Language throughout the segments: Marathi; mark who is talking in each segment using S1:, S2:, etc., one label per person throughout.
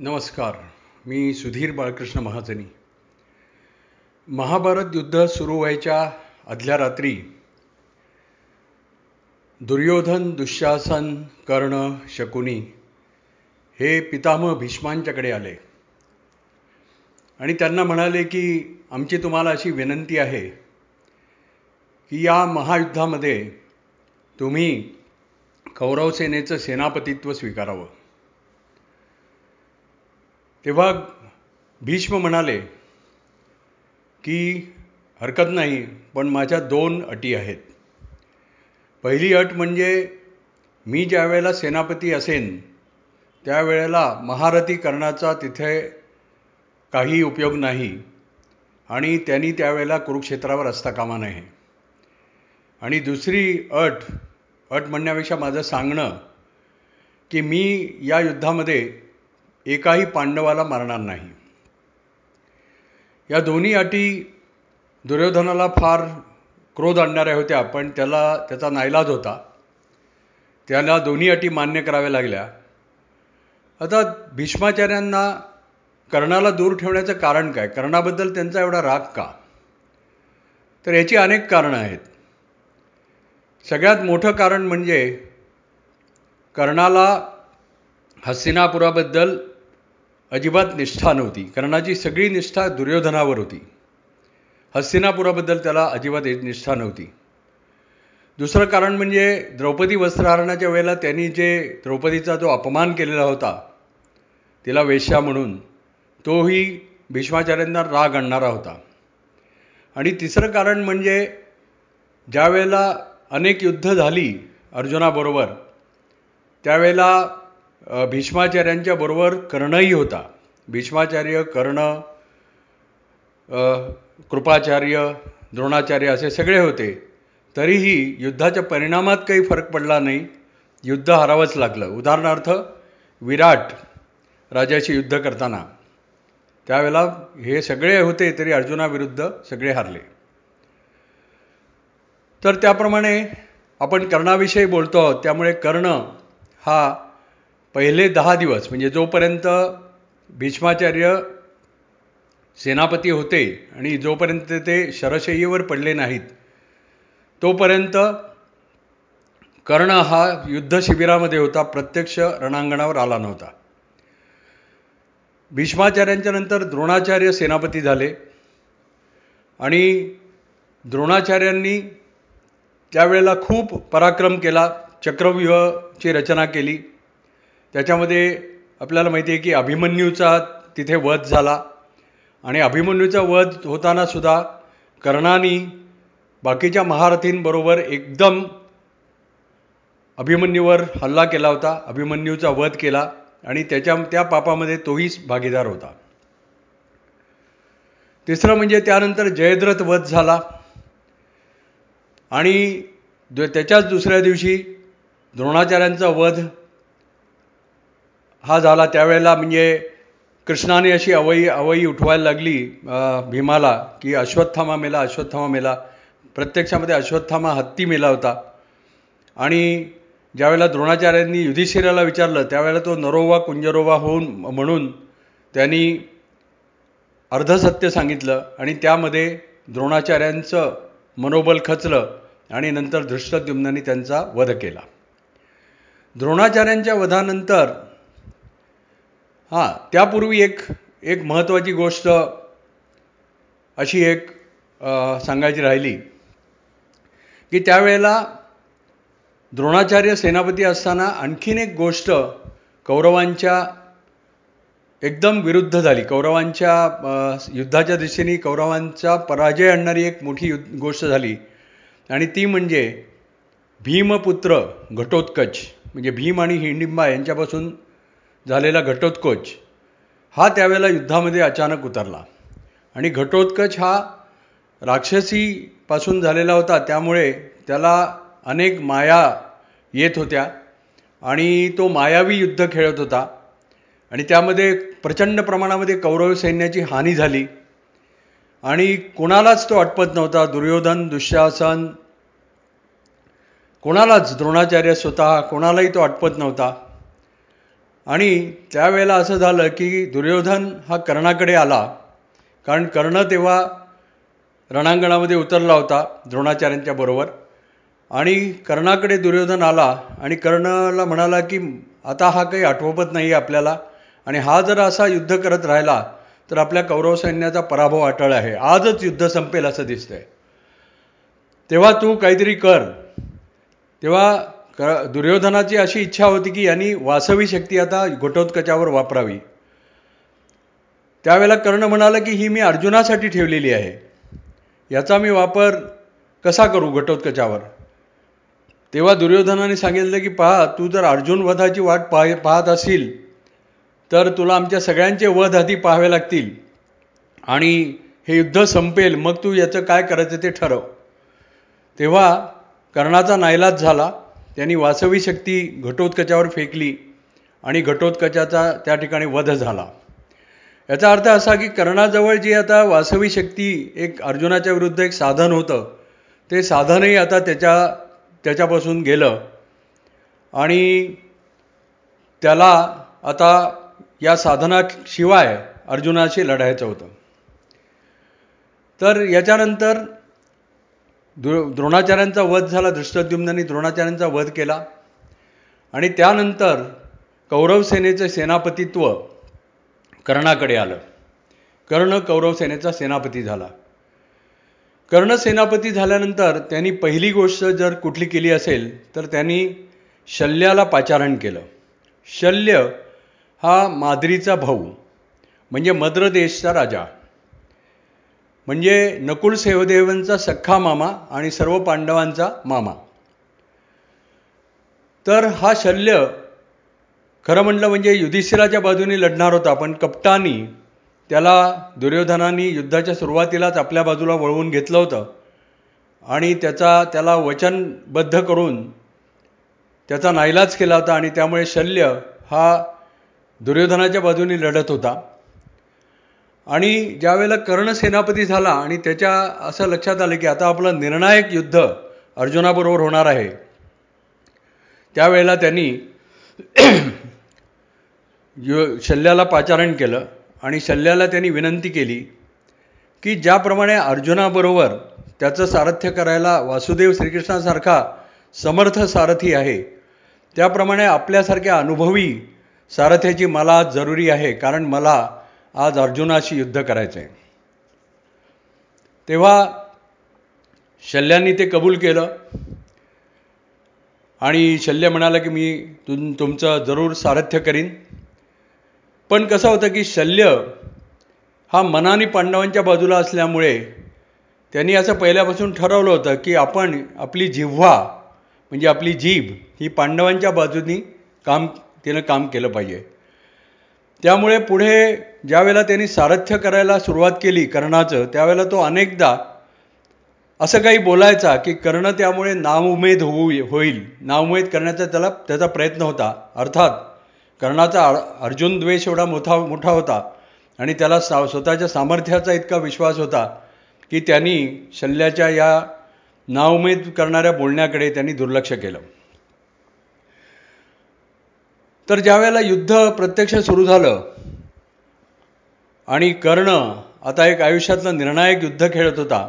S1: नमस्कार. मी सुधीर बाळकृष्ण महाजनी. महाभारत युद्ध सुरू व्हायच्या आदल्या रात्री दुर्योधन दुःशासन कर्ण शकुनी हे पितामह भीष्मांच्याकडे आले. आणि त्यांना म्हणाले की आमची तुम्हाला अशी विनंती आहे की या महायुद्धामध्ये तुम्ही कौरवसेनेचं सेनापतित्व स्वीकारावं. तेव्हा भीष्म म्हणाले की हरकत नाही पण माझ्या दोन अटी आहेत. पहिली अट म्हणजे मी ज्या वेळेला सेनापती असेन त्यावेळेला महारथी करण्याचा तिथे काही उपयोग नाही आणि त्यांनी त्यावेळेला कुरुक्षेत्रावर असता कामा नये. आणि दुसरी अट अट म्हणण्यापेक्षा माझं सांगणं की मी या युद्धामध्ये एकाही पांडवाला मारणार नाही. या दोन्ही अटी दुर्योधनाला फार क्रोध आणणाऱ्या होत्या पण त्याला त्याचा नाईलाज होता. त्याला दोन्ही अटी मान्य कराव्या लागल्या. आता भीष्माचार्यांना कर्णाला दूर ठेवण्याचं कारण काय? कर्णाबद्दल त्यांचा एवढा राग का? तर याची अनेक कारणं आहेत. सगळ्यात मोठं कारण म्हणजे कर्णाला हस्तिनापुराबद्दल अजिबात निष्ठा नव्हती. कर्णाची सगळी निष्ठा दुर्योधनावर होती. हस्तिनापुराबद्दल त्याला अजिबात निष्ठा नव्हती. दुसरं कारण म्हणजे द्रौपदी वस्त्रहरणाच्या वेळेला त्यांनी जे द्रौपदीचा जो अपमान केलेला होता तिला वेश्या म्हणून तोही भीष्माचार्यांना राग आणणारा होता. आणि तिसरं कारण म्हणजे ज्या वेळेला अनेक युद्ध झाली अर्जुनाबरोबर त्यावेळेला भीष्माचार्यांच्या बरोबर कर्णही होता. भीष्माचार्य कर्ण कृपाचार्य द्रोणाचार्य असे सगळे होते. तरीही युद्धाच्या परिणामात काही फरक पडला नाही. युद्ध हरावंच लागलं. उदाहरणार्थ विराट राजाशी युद्ध करताना. त्यावेळेला हे सगळे होते तरी अर्जुनाविरुद्ध सगळे हारले. तर त्याप्रमाणे आपण कर्णाविषयी बोलतो आहोत. त्यामुळे कर्ण हा पहिले दहा दिवस म्हणजे जोपर्यंत भीष्माचार्य सेनापती होते आणि जोपर्यंत ते शरशय्येवर पडले नाहीत तोपर्यंत कर्ण हा युद्ध शिबिरामध्ये होता प्रत्यक्ष रणांगणावर आला नव्हता. भीष्माचार्यांच्या नंतर द्रोणाचार्य सेनापती झाले आणि द्रोणाचार्यांनी त्यावेळेला खूप पराक्रम केला चक्रव्यूहाची रचना केली. त्याच्यामध्ये आपल्याला माहिती आहे की अभिमन्यूचा तिथे वध झाला. आणि अभिमन्यूचा वध होताना सुद्धा कर्णाने बाकीच्या महारथींबरोबर एकदम अभिमन्यूवर हल्ला केला होता. अभिमन्यूचा वध केला आणि त्याच्या त्या पापामध्ये तोहीच भागीदार होता. तिसरं म्हणजे त्यानंतर जयद्रथ वध झाला. आणि त्याच्याच दुसऱ्या दिवशी द्रोणाचार्यांचा वध हा झाला. त्यावेळेला म्हणजे कृष्णाने अशी अवई अवई उठवायला लागली भीमाला की अश्वत्थामा मेला अश्वत्थामा मेला. प्रत्यक्षामध्ये अश्वत्थामा हत्ती मेला होता. आणि ज्यावेळेला द्रोणाचार्यांनी युधिष्ठिराला विचारलं त्यावेळेला तो नरोवा कुंजरोवा होऊन म्हणून त्यांनी अर्धसत्य सांगितलं आणि त्यामध्ये द्रोणाचार्यांचं मनोबल खचलं आणि नंतर धृष्टद्युम्नाने त्यांचा वध केला. द्रोणाचार्यांच्या वधानंतर हां त्यापूर्वी एक एक महत्त्वाची गोष्ट अशी एक सांगायची राहिली की त्यावेळेला द्रोणाचार्य सेनापती असताना आणखीन एक गोष्ट कौरवांच्या एकदम विरुद्ध झाली. कौरवांच्या युद्धाच्या दिशेने कौरवांचा पराजय आणणारी एक मोठी गोष्ट झाली. आणि ती म्हणजे भीमपुत्र घटोत्कच म्हणजे भीम आणि हिंडिंबा यांच्यापासून झालेला घटोत्कोच हा त्यावेळेला युद्धामध्ये अचानक उतरला. आणि घटोत्कच हा राक्षसीपासून झालेला होता त्यामुळे त्याला अनेक माया येत होत्या आणि तो मायावी युद्ध खेळत होता. आणि त्यामध्ये प्रचंड प्रमाणामध्ये कौरव सैन्याची हानी झाली. आणि कोणालाच तो आटपत नव्हता. दुर्योधन दुःशासन कोणालाच द्रोणाचार्य स्वतः कोणालाही तो अटपत नव्हता. आणि त्यावेळेला असं झालं की दुर्योधन हा कर्णाकडे आला. कारण कर्ण तेव्हा रणांगणामध्ये उतरला होता द्रोणाचार्यांच्या बरोबर. आणि कर्णाकडे दुर्योधन आला आणि कर्णाला म्हणाला की आता हा काही आठवपत नाही आहे आपल्याला. आणि हा जर असा युद्ध करत राहिला तर आपल्या कौरव सैन्याचा पराभव अटळ आहे. आजच युद्ध संपेल असं दिसतंय. तेव्हा तू काहीतरी कर. तेव्हा क दुर्योधनाची अशी इच्छा होती की यांनी वासवी शक्ती आता घटोत्कचावर वापरावी. त्यावेळेला कर्ण म्हणाला की ही मी अर्जुनासाठी ठेवलेली आहे. याचा मी वापर कसा करू घटोत्कचावर? तेव्हा दुर्योधनाने सांगितलं की पहा तू जर अर्जुन वधाची वाट पाह पाहत असेल तर तुला आमच्या सगळ्यांचे वध आधी पाहावे लागतील. आणि हे युद्ध संपेल मग तू याचं काय करायचं ते ठरव. तेव्हा कर्णाचा नाईलाज झाला. त्यांनी वासवी शक्ती घटोत्कचावर फेकली आणि घटोत्कचाचा त्या ठिकाणी वध झाला. याचा अर्थ असा की कर्णाजवळ जी आता वासवी शक्ती एक अर्जुनाच्या विरुद्ध एक साधन होतं ते साधनही आता त्याच्या त्याच्यापासून गेलं. आणि त्याला आता या साधनाशिवाय अर्जुनाशी लढायचं होतं. तर याच्यानंतर द्रो द्रोणाचार्यांचा वध झाला दृष्टद्युम्नांनी द्रोणाचार्यांचा वध केला. आणि त्यानंतर कौरव सेनेचं सेनापतित्व कर्णाकडे आलं. कर्ण कौरव सेनेचा सेनापती झाला. कर्ण सेनापती झाल्यानंतर त्यांनी पहिली गोष्ट जर कुठली केली असेल तर त्यांनी शल्याला पाचारण केलं. शल्य हा माद्रीचा भाऊ म्हणजे मद्र देशचा राजा. म्हणजे नकुल सेवदेवांचा सख्खा मामा आणि सर्व पांडवांचा मामा. तर हा शल्य खरं म्हटलं म्हणजे युधिष्ठिराच्या बाजूने लढणार होता पण कपटानी त्याला दुर्योधनानी युद्धाच्या सुरुवातीलाच आपल्या बाजूला वळवून घेतलं होतं आणि त्याचा त्याला वचनबद्ध करून त्याचा नाईलाज केला होता आणि त्यामुळे शल्य हा दुर्योधनाच्या बाजूने लढत होता. आणि ज्यावेळेला कर्ण सेनापती झाला आणि त्याच्या असं लक्षात आलं की आता आपलं निर्णायक युद्ध अर्जुनाबरोबर होणार आहे त्यावेळेला त्यांनी शल्याला पाचारण केलं आणि शल्याला त्यांनी विनंती केली की ज्याप्रमाणे अर्जुनाबरोबर त्याचं सारथ्य करायला वासुदेव श्रीकृष्णासारखा समर्थ सारथी आहे त्याप्रमाणे आपल्यासारख्या अनुभवी सारथ्याची मला जरुरी आहे कारण मला आज अर्जुनाशी युद्ध करायचं आहे तेव्हा शल्यांनी ते कबूल केलं. आणि शल्य म्हणाला की मी तुम तुमचं जरूर सारथ्य करीन. पण कसं होतं की शल्य हा मनाने पांडवांच्या बाजूला असल्यामुळे त्यांनी असं पहिल्यापासून ठरवलं होतं की आपण आपली जिव्हा म्हणजे आपली जीभ ही पांडवांच्या बाजूनी काम तिनं काम केलं पाहिजे. त्यामुळे पुढे ज्यावेळेला त्यांनी सारथ्य करायला सुरुवात केली कर्णाचं त्यावेळेला तो अनेकदा असं काही बोलायचा की कर्ण त्यामुळे नाउमेद होऊ होईल. नाउमेद करण्याचा त्याला त्याचा प्रयत्न होता. अर्थात कर्णाचा अर्जुन द्वेष एवढा मोठा मोठा होता आणि त्याला सा स्वतःच्या सामर्थ्याचा इतका विश्वास होता की त्यांनी शल्ल्याच्या या नाउमेद करणाऱ्या बोलण्याकडे त्यांनी दुर्लक्ष केलं. तर ज्यावेळेला युद्ध प्रत्यक्ष सुरू झालं आणि कर्ण आता एक आयुष्यातलं निर्णायक युद्ध खेळत होता.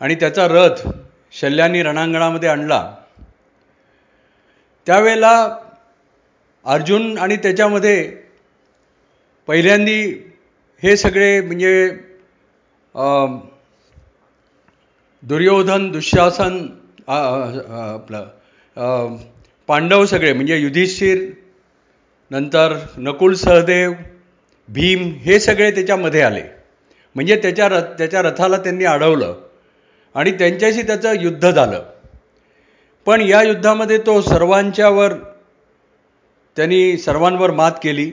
S1: आणि त्याचा रथ शल्यांनी रणांगणामध्ये आणला. त्यावेळेला अर्जुन आणि त्याच्यामध्ये पहिल्यांदी हे सगळे म्हणजे दुर्योधन दुःशासन आपलं पांडव सगळे म्हणजे युधिष्ठिर नंतर नकुल सहदेव भीम हे सगळे त्याच्यामध्ये आले. म्हणजे त्याच्या रथ त्याच्या रथाला त्यांनी अडवलं आणि त्यांच्याशी त्याचं युद्ध झालं. पण या युद्धामध्ये तो सर्वांच्यावर त्यांनी सर्वांवर मात केली.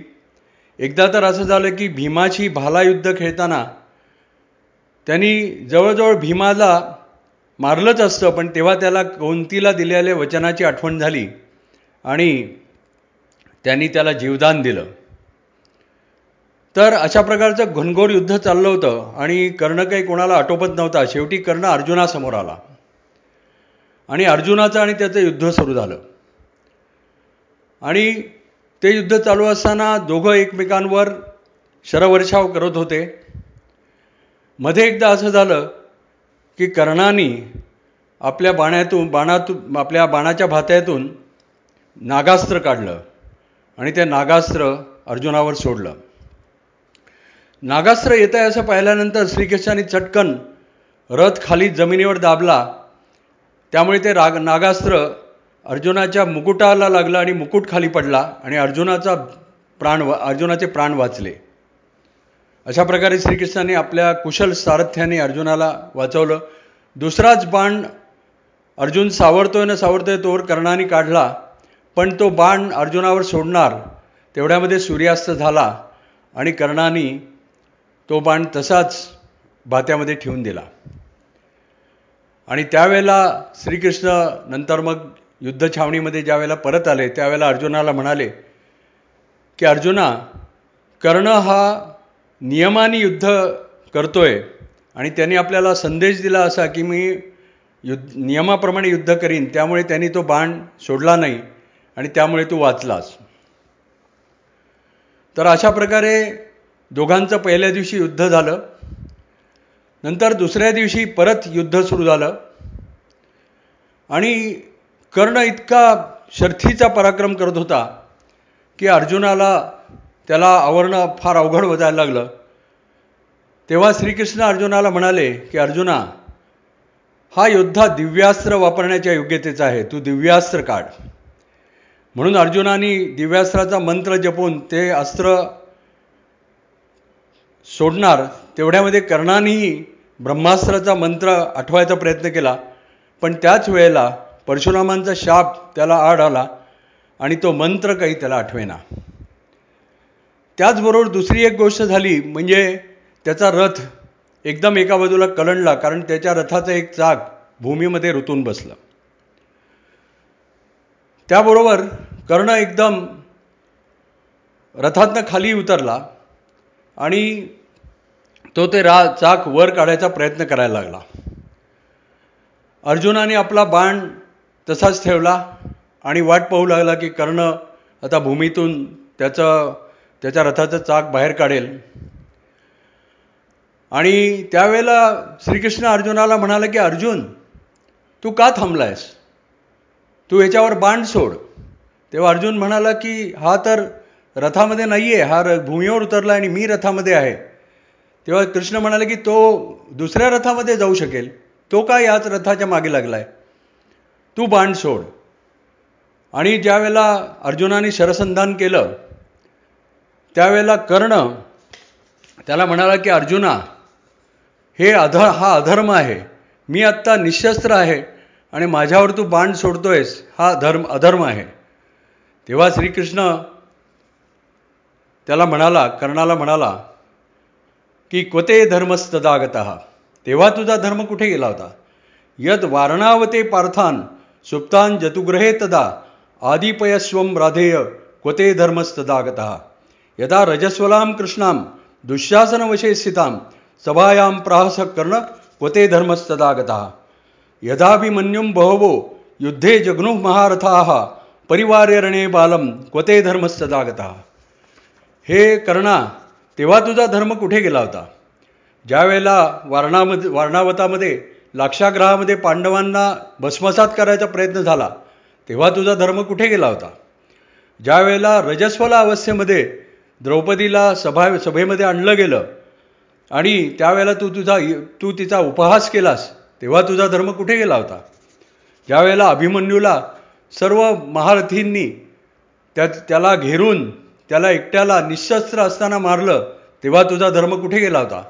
S1: एकदा तर असं झालं की भीमाशी भाला युद्ध खेळताना त्यांनी जवळजवळ भीमाला मारलंच असतं पण तेव्हा त्याला कोणतीला दिलेल्या वचनाची आठवण झाली आणि त्यांनी त्याला जीवदान दिलं. तर अशा प्रकारचं घनघोर युद्ध चाललं होतं आणि कर्ण काही कोणाला आटोपत नव्हता. शेवटी कर्ण अर्जुनासमोर आला. आणि अर्जुनाचं आणि त्याचं युद्ध सुरू झालं. आणि ते युद्ध चालू असताना दोघं एकमेकांवर शरवर्षाव करत होते. मध्ये एकदा असं झालं की कर्णानी आपल्या बाण्यातून बाणातून आपल्या बाणाच्या भात्यातून नागास्त्र काढलं आणि ते नागास्त्र अर्जुनावर सोडलं. नागास्त्र येत आहे असं पाहिल्यानंतर श्रीकृष्णाने चटकन रथ खाली जमिनीवर दाबला. त्यामुळे ते राग नागास्त्र अर्जुनाच्या मुकुटाला लागलं आणि मुकुट खाली पडला आणि अर्जुनाचा प्राण वा अर्जुनाचे प्राण वाचले. अशा प्रकारे श्रीकृष्णाने आपल्या कुशल सारथ्याने अर्जुनाला वाचवलं. दुसराच बाण अर्जुन सावरतोय ना सावरतोय तोवर कर्णाने काढला पण तो बाण अर्जुनावर सोडणार तेवढ्यामध्ये सूर्यास्त झाला आणि कर्णाने तो बाण तसाच भात्यामध्ये ठेवून दिला. आणि त्यावेळेला श्रीकृष्ण नंतर मग युद्ध छावणीमध्ये ज्या वेळेला परत आले त्यावेळेला अर्जुनाला म्हणाले की अर्जुना कर्ण हा नियमाने युद्ध करतोय आणि त्यांनी आपल्याला संदेश दिला असा की मी युद्ध नियमाप्रमाणे युद्ध करीन त्यामुळे त्यांनी तो बाण सोडला नाही आणि त्यामुळे तू वाचलास. तर अशा प्रकारे दोघांचं पहिल्या दिवशी युद्ध झालं. नंतर दुसऱ्या दिवशी परत युद्ध सुरू झालं. आणि कर्ण इतका शर्थीचा पराक्रम करत होता की अर्जुनाला त्याला आवरणं फार अवघड वजायला लागलं. तेव्हा श्रीकृष्ण अर्जुनाला म्हणाले की अर्जुना हा योद्धा दिव्यास्त्र वापरण्याच्या योग्यतेचा आहे. तू दिव्यास्त्र काढ. म्हणून अर्जुनानी दिव्यास्त्राचा मंत्र जपून ते अस्त्र सोडणार तेवढ्यामध्ये कर्णानेही ब्रह्मास्त्राचा मंत्र आठवायचा प्रयत्न केला. पण त्याच वेळेला परशुरामांचा शाप त्याला आड आला आणि तो मंत्र काही त्याला आठवेना. त्याचबरोबर दुसरी एक गोष्ट झाली म्हणजे त्याचा रथ एकदम एका बाजूला कलंडला कारण त्याच्या रथाचं एक चाक भूमीमध्ये रुतून बसलं. त्याबरोबर कर्ण एकदम रथातनं खाली उतरला आणि तो ते रा चाक वर काढायचा प्रयत्न करायला लागला. अर्जुनाने आपला बाण तसाच ठेवला आणि वाट पाहू लागला की कर्ण आता भूमीतून त्याचं त्याच्या रथाचं चाक बाहेर काढेल. आणि त्यावेळेला श्रीकृष्ण अर्जुनाला म्हणाला की अर्जुन तू का थांबलायस? तू याच्यावर बाण सोड. तेव्हा अर्जुन म्हणाला की हा तर रथामध्ये नाही आहे हा भूमीवर उतरला आणि मी रथामध्ये आहे. तेव्हा कृष्ण म्हणाले की तो दुसऱ्या रथामध्ये जाऊ शकेल. तो का याच रथाच्या मागे लागलाय? तू बाण सोड. आणि ज्यावेळेला अर्जुनाने शरसंधान केलं त्यावेळेला कर्ण त्याला म्हणाला की अर्जुना हे अधर हा अधर्म आहे. मी आत्ता निशस्त्र आहे आणि माझ्यावर तू बाण सोडतोयस. हा धर्म अधर्म आहे. तेव्हा श्रीकृष्ण त्याला म्हणाला कर्णाला म्हणाला की क्वते धर्मस्तदागत. तेव्हा तुझा धर्म कुठे गेला होता? यद वारणावते पार्थान सुप्तान जतुग्रहे तदा आदिपयस्वम राधेय क्वते धर्मस्तदागत. यदा रजस्वलाम कृष्णाम दुःशासनवशे स्थिताम सभायां प्राहस कर्ण क्वते धर्मस्तदागत. यदाभिमन्युम बहवो युद्धे जग्नुः महारथाः परिवार्यरणे बालम क्वते धर्मस्तदागत. हे कर्णा तेव्हा तुझा धर्म कुठे गेला होता? ज्या वेळेला वारणामध्ये वारणावतामध्ये लाक्षाग्रहामध्ये पांडवांना भस्मसात करायचा प्रयत्न झाला तेव्हा तुझा धर्म कुठे गेला होता? ज्या वेळेला रजस्वला अवस्थेमध्ये द्रौपदीला सभा सभेमध्ये आणलं गेलं आणि त्यावेळेला तू तुझा तू तिचा उपहास केलास तेव्हा तुझा धर्म कुठे गेला होता? ज्यावेळेला अभिमन्यूला सर्व महारथींनी त्या त्याला घेरून त्याला एकट्याला निशस्त्र असताना मारलं तेव्हा तुझा धर्म कुठे गेला होता?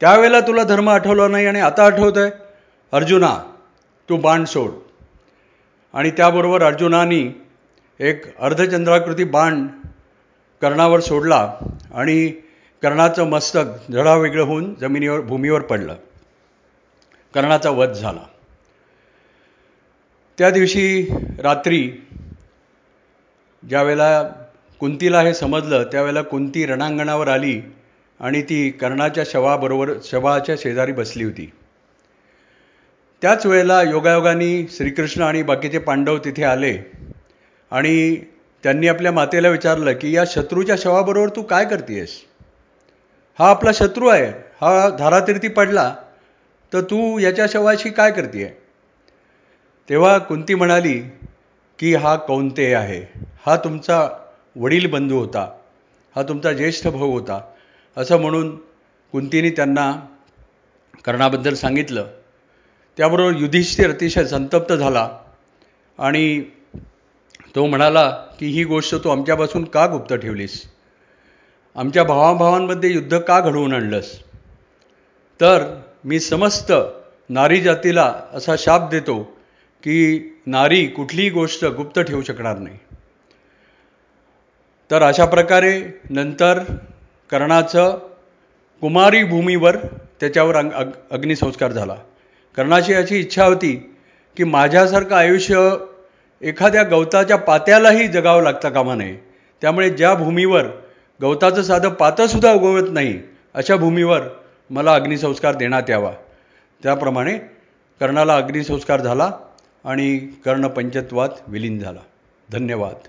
S1: त्यावेळेला तुला धर्म आठवला नाही आणि आता आठवत आहे अर्जुना तू बाण सोड. आणि त्याबरोबर अर्जुनानी एक अर्धचंद्राकृती बाण कर्णावर सोडला आणि कर्णाचं मस्तक वेगळं होऊन जमिनीवर भूमीवर पडलं. कर्णाचा वध झाला. त्या दिवशी रात्री ज्यावेळेला कुंतीला हे समजलं त्यावेळेला कुंती रणांगणावर आली आणि ती कर्णाच्या शवाबरोबर शवाच्या शेजारी बसली होती. त्याच वेळेला योगायोगाने श्रीकृष्ण आणि बाकीचे पांडव तिथे आले आणि त्यांनी आपल्या मातेला विचारलं की या शत्रूच्या शवाबरोबर तू काय करतेस हा आपला शत्रू आहे हा धारातीर्थी पडला तर तू याच्या शवाशी काय करते तेव्हा कुंती म्हणाली की हा कोणते आहे हा तुमचा वडील बंधू होता. हा तुमचा ज्येष्ठ भाऊ होता. असं म्हणून कुंतीने त्यांना कर्णाबद्दल सांगितलं. त्याबरोबर युधिष्ठिर अतिशय संतप्त झाला आणि तो म्हणाला की ही गोष्ट तू आमच्यापासून का गुप्त ठेवलीस? आमच्या भावाभावांमध्ये युद्ध का घडवून आणलंस? तर मी समस्त नारी जातीला असा शाप देतो की नारी कुठलीही गोष्ट गुप्त ठेवू शकणार नाही. तर अशा प्रकारे नंतर कर्णाचं कुमारी भूमीवर त्याच्यावर अग अग अग्निसंस्कार झाला. कर्णाची अशी इच्छा होती की माझ्यासारखं आयुष्य एखाद्या गवताच्या पात्यालाही जगावं लागतं कामा नये त्यामुळे ज्या भूमीवर गवताचं साधं पातंसुद्धा उगवत नाही अशा भूमीवर मला अग्निसंस्कार देण्यात यावा. त्याप्रमाणे कर्णाला अग्निसंस्कार झाला आणि कर्ण पंचत्वात विलीन झाला. धन्यवाद.